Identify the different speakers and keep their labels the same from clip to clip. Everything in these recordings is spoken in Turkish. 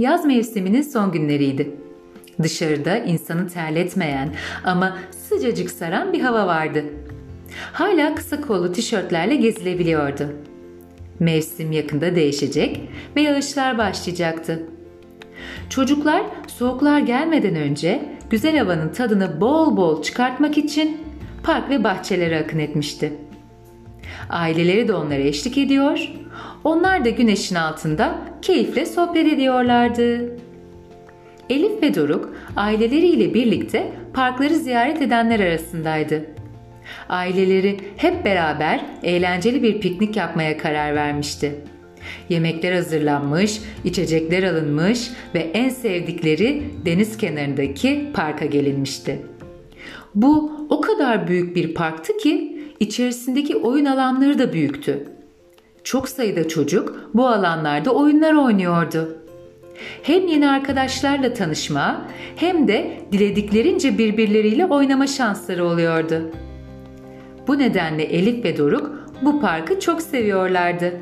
Speaker 1: yaz mevsiminin son günleriydi. Dışarıda insanı terletmeyen ama sıcacık saran bir hava vardı. Hala kısa kollu tişörtlerle gezilebiliyordu. Mevsim yakında değişecek ve yağışlar başlayacaktı. Çocuklar soğuklar gelmeden önce güzel havanın tadını bol bol çıkartmak için park ve bahçelere akın etmişti. Aileleri de onlara eşlik ediyor, onlar da güneşin altında keyifle sohbet ediyorlardı. Elif ve Doruk aileleriyle birlikte parkları ziyaret edenler arasındaydı. Aileleri hep beraber eğlenceli bir piknik yapmaya karar vermişti. Yemekler hazırlanmış, içecekler alınmış ve en sevdikleri deniz kenarındaki parka gelinmişti. Bu o kadar büyük bir parktı ki içerisindeki oyun alanları da büyüktü. Çok sayıda çocuk bu alanlarda oyunlar oynuyordu. Hem yeni arkadaşlarla tanışma hem de dilediklerince birbirleriyle oynama şansları oluyordu. Bu nedenle Elif ve Doruk bu parkı çok seviyorlardı.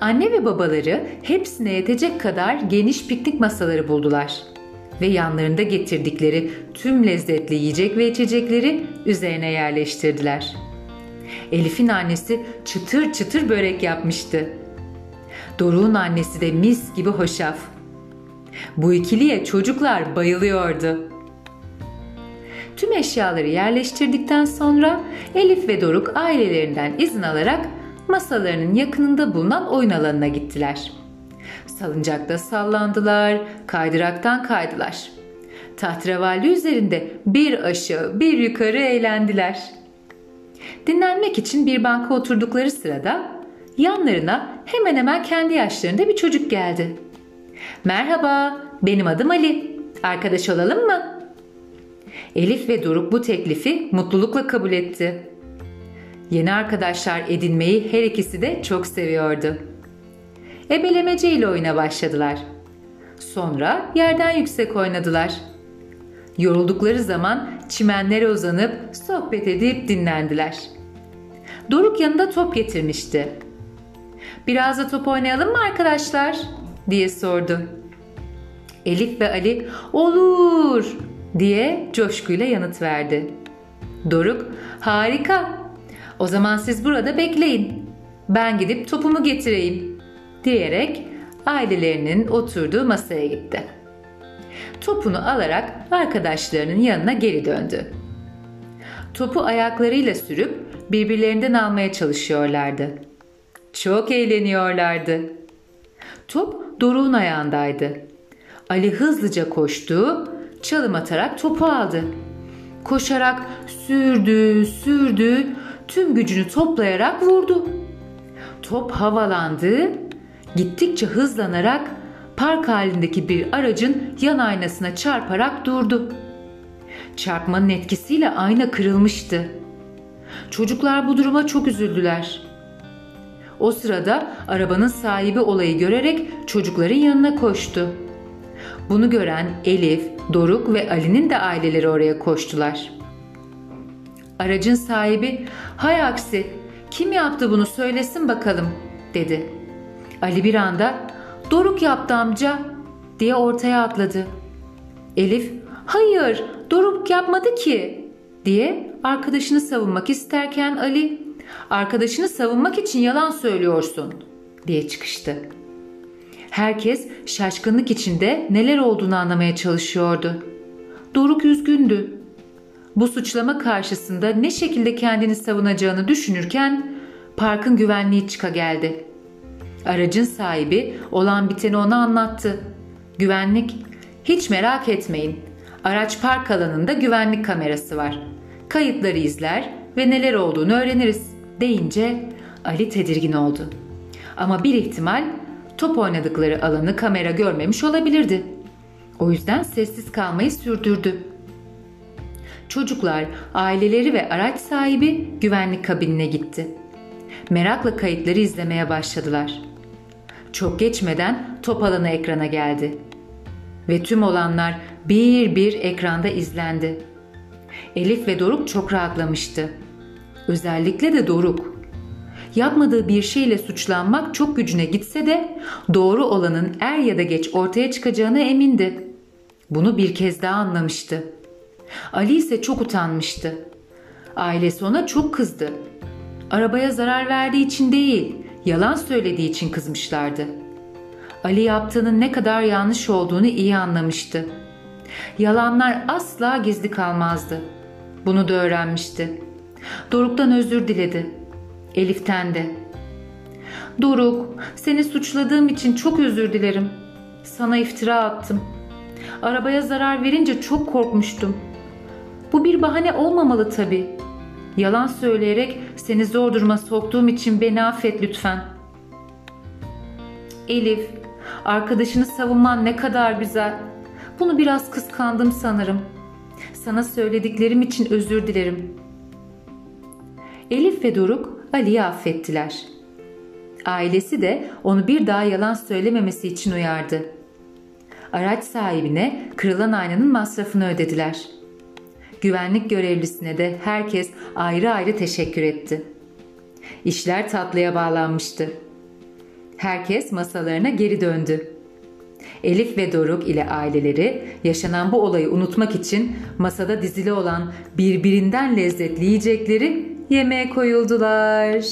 Speaker 1: Anne ve babaları hepsine yetecek kadar geniş piknik masaları buldular ve yanlarında getirdikleri tüm lezzetli yiyecek ve içecekleri üzerine yerleştirdiler. Elif'in annesi çıtır çıtır börek yapmıştı. Doruk'un annesi de mis gibi hoşaf. Bu ikiliye çocuklar bayılıyordu. Tüm eşyaları yerleştirdikten sonra Elif ve Doruk ailelerinden izin alarak masalarının yakınında bulunan oyun alanına gittiler. Salıncakta sallandılar, kaydıraktan kaydılar. Tahtrevalli üzerinde bir aşağı bir yukarı eğlendiler. Dinlenmek için bir banka oturdukları sırada yanlarına hemen hemen kendi yaşlarında bir çocuk geldi. Merhaba, benim adım Ali. Arkadaş olalım mı? Elif ve Doruk bu teklifi mutlulukla kabul etti. Yeni arkadaşlar edinmeyi her ikisi de çok seviyordu. Ebelemece ile oyuna başladılar. Sonra yerden yüksek oynadılar. Yoruldukları zaman çimenlere uzanıp sohbet edip dinlendiler. Doruk yanında top getirmişti. Biraz da top oynayalım mı arkadaşlar? diye sordu. Elif ve Ali olur diye coşkuyla yanıt verdi. Doruk harika o zaman siz burada bekleyin. Ben gidip topumu getireyim diyerek ailelerinin oturduğu masaya gitti. Topunu alarak arkadaşlarının yanına geri döndü. Topu ayaklarıyla sürüp birbirlerinden almaya çalışıyorlardı. Çok eğleniyorlardı. Top Doruk'un ayağındaydı. Ali hızlıca koştu, çalım atarak topu aldı. Koşarak sürdü, sürdü, tüm gücünü toplayarak vurdu. Top havalandı, gittikçe hızlanarak park halindeki bir aracın yan aynasına çarparak durdu. Çarpmanın etkisiyle ayna kırılmıştı. Çocuklar bu duruma çok üzüldüler. O sırada arabanın sahibi olayı görerek çocukların yanına koştu. Bunu gören Elif, Doruk ve Ali'nin de aileleri oraya koştular. Aracın sahibi hay aksi kim yaptı bunu söylesin bakalım dedi. Ali bir anda Doruk yaptı amca diye ortaya atladı. Elif hayır Doruk yapmadı ki diye arkadaşını savunmak isterken Ali arkadaşını savunmak için yalan söylüyorsun diye çıkıştı. Herkes şaşkınlık içinde neler olduğunu anlamaya çalışıyordu. Doruk üzgündü. Bu suçlama karşısında ne şekilde kendini savunacağını düşünürken parkın güvenliği çıka geldi. Aracın sahibi olan biteni ona anlattı. Güvenlik, hiç merak etmeyin. Araç park alanında güvenlik kamerası var. Kayıtları izler ve neler olduğunu öğreniriz deyince Ali tedirgin oldu. Ama bir ihtimal top oynadıkları alanı kamera görmemiş olabilirdi. O yüzden sessiz kalmayı sürdürdü. Çocuklar, aileleri ve araç sahibi güvenlik kabinine gitti. Merakla kayıtları izlemeye başladılar. Çok geçmeden top alanı ekrana geldi. Ve tüm olanlar bir bir ekranda izlendi. Elif ve Doruk çok rahatlamıştı. Özellikle de Doruk. Yapmadığı bir şeyle suçlanmak çok gücüne gitse de doğru olanın er ya da geç ortaya çıkacağına emindi. Bunu bir kez daha anlamıştı. Ali ise çok utanmıştı. Ailesi ona çok kızdı. Arabaya zarar verdiği için değil, yalan söylediği için kızmışlardı. Ali yaptığının ne kadar yanlış olduğunu iyi anlamıştı. Yalanlar asla gizli kalmazdı. Bunu da öğrenmişti. Doruk'tan özür diledi. Elif'ten de. Doruk, seni suçladığım için çok özür dilerim. Sana iftira attım. Arabaya zarar verince çok korkmuştum. Bu bir bahane olmamalı tabii. Yalan söyleyerek seni zor duruma soktuğum için beni affet lütfen. Elif, arkadaşını savunman ne kadar güzel. Bunu biraz kıskandım sanırım. Sana söylediklerim için özür dilerim. Elif ve Doruk Ali'yi affettiler. Ailesi de onu bir daha yalan söylememesi için uyardı. Araç sahibine kırılan aynanın masrafını ödediler. Güvenlik görevlisine de herkes ayrı ayrı teşekkür etti. İşler tatlıya bağlanmıştı. Herkes masalarına geri döndü. Elif ve Doruk ile aileleri yaşanan bu olayı unutmak için masada dizili olan birbirinden lezzetli yiyecekleri yemeğe koyuldular.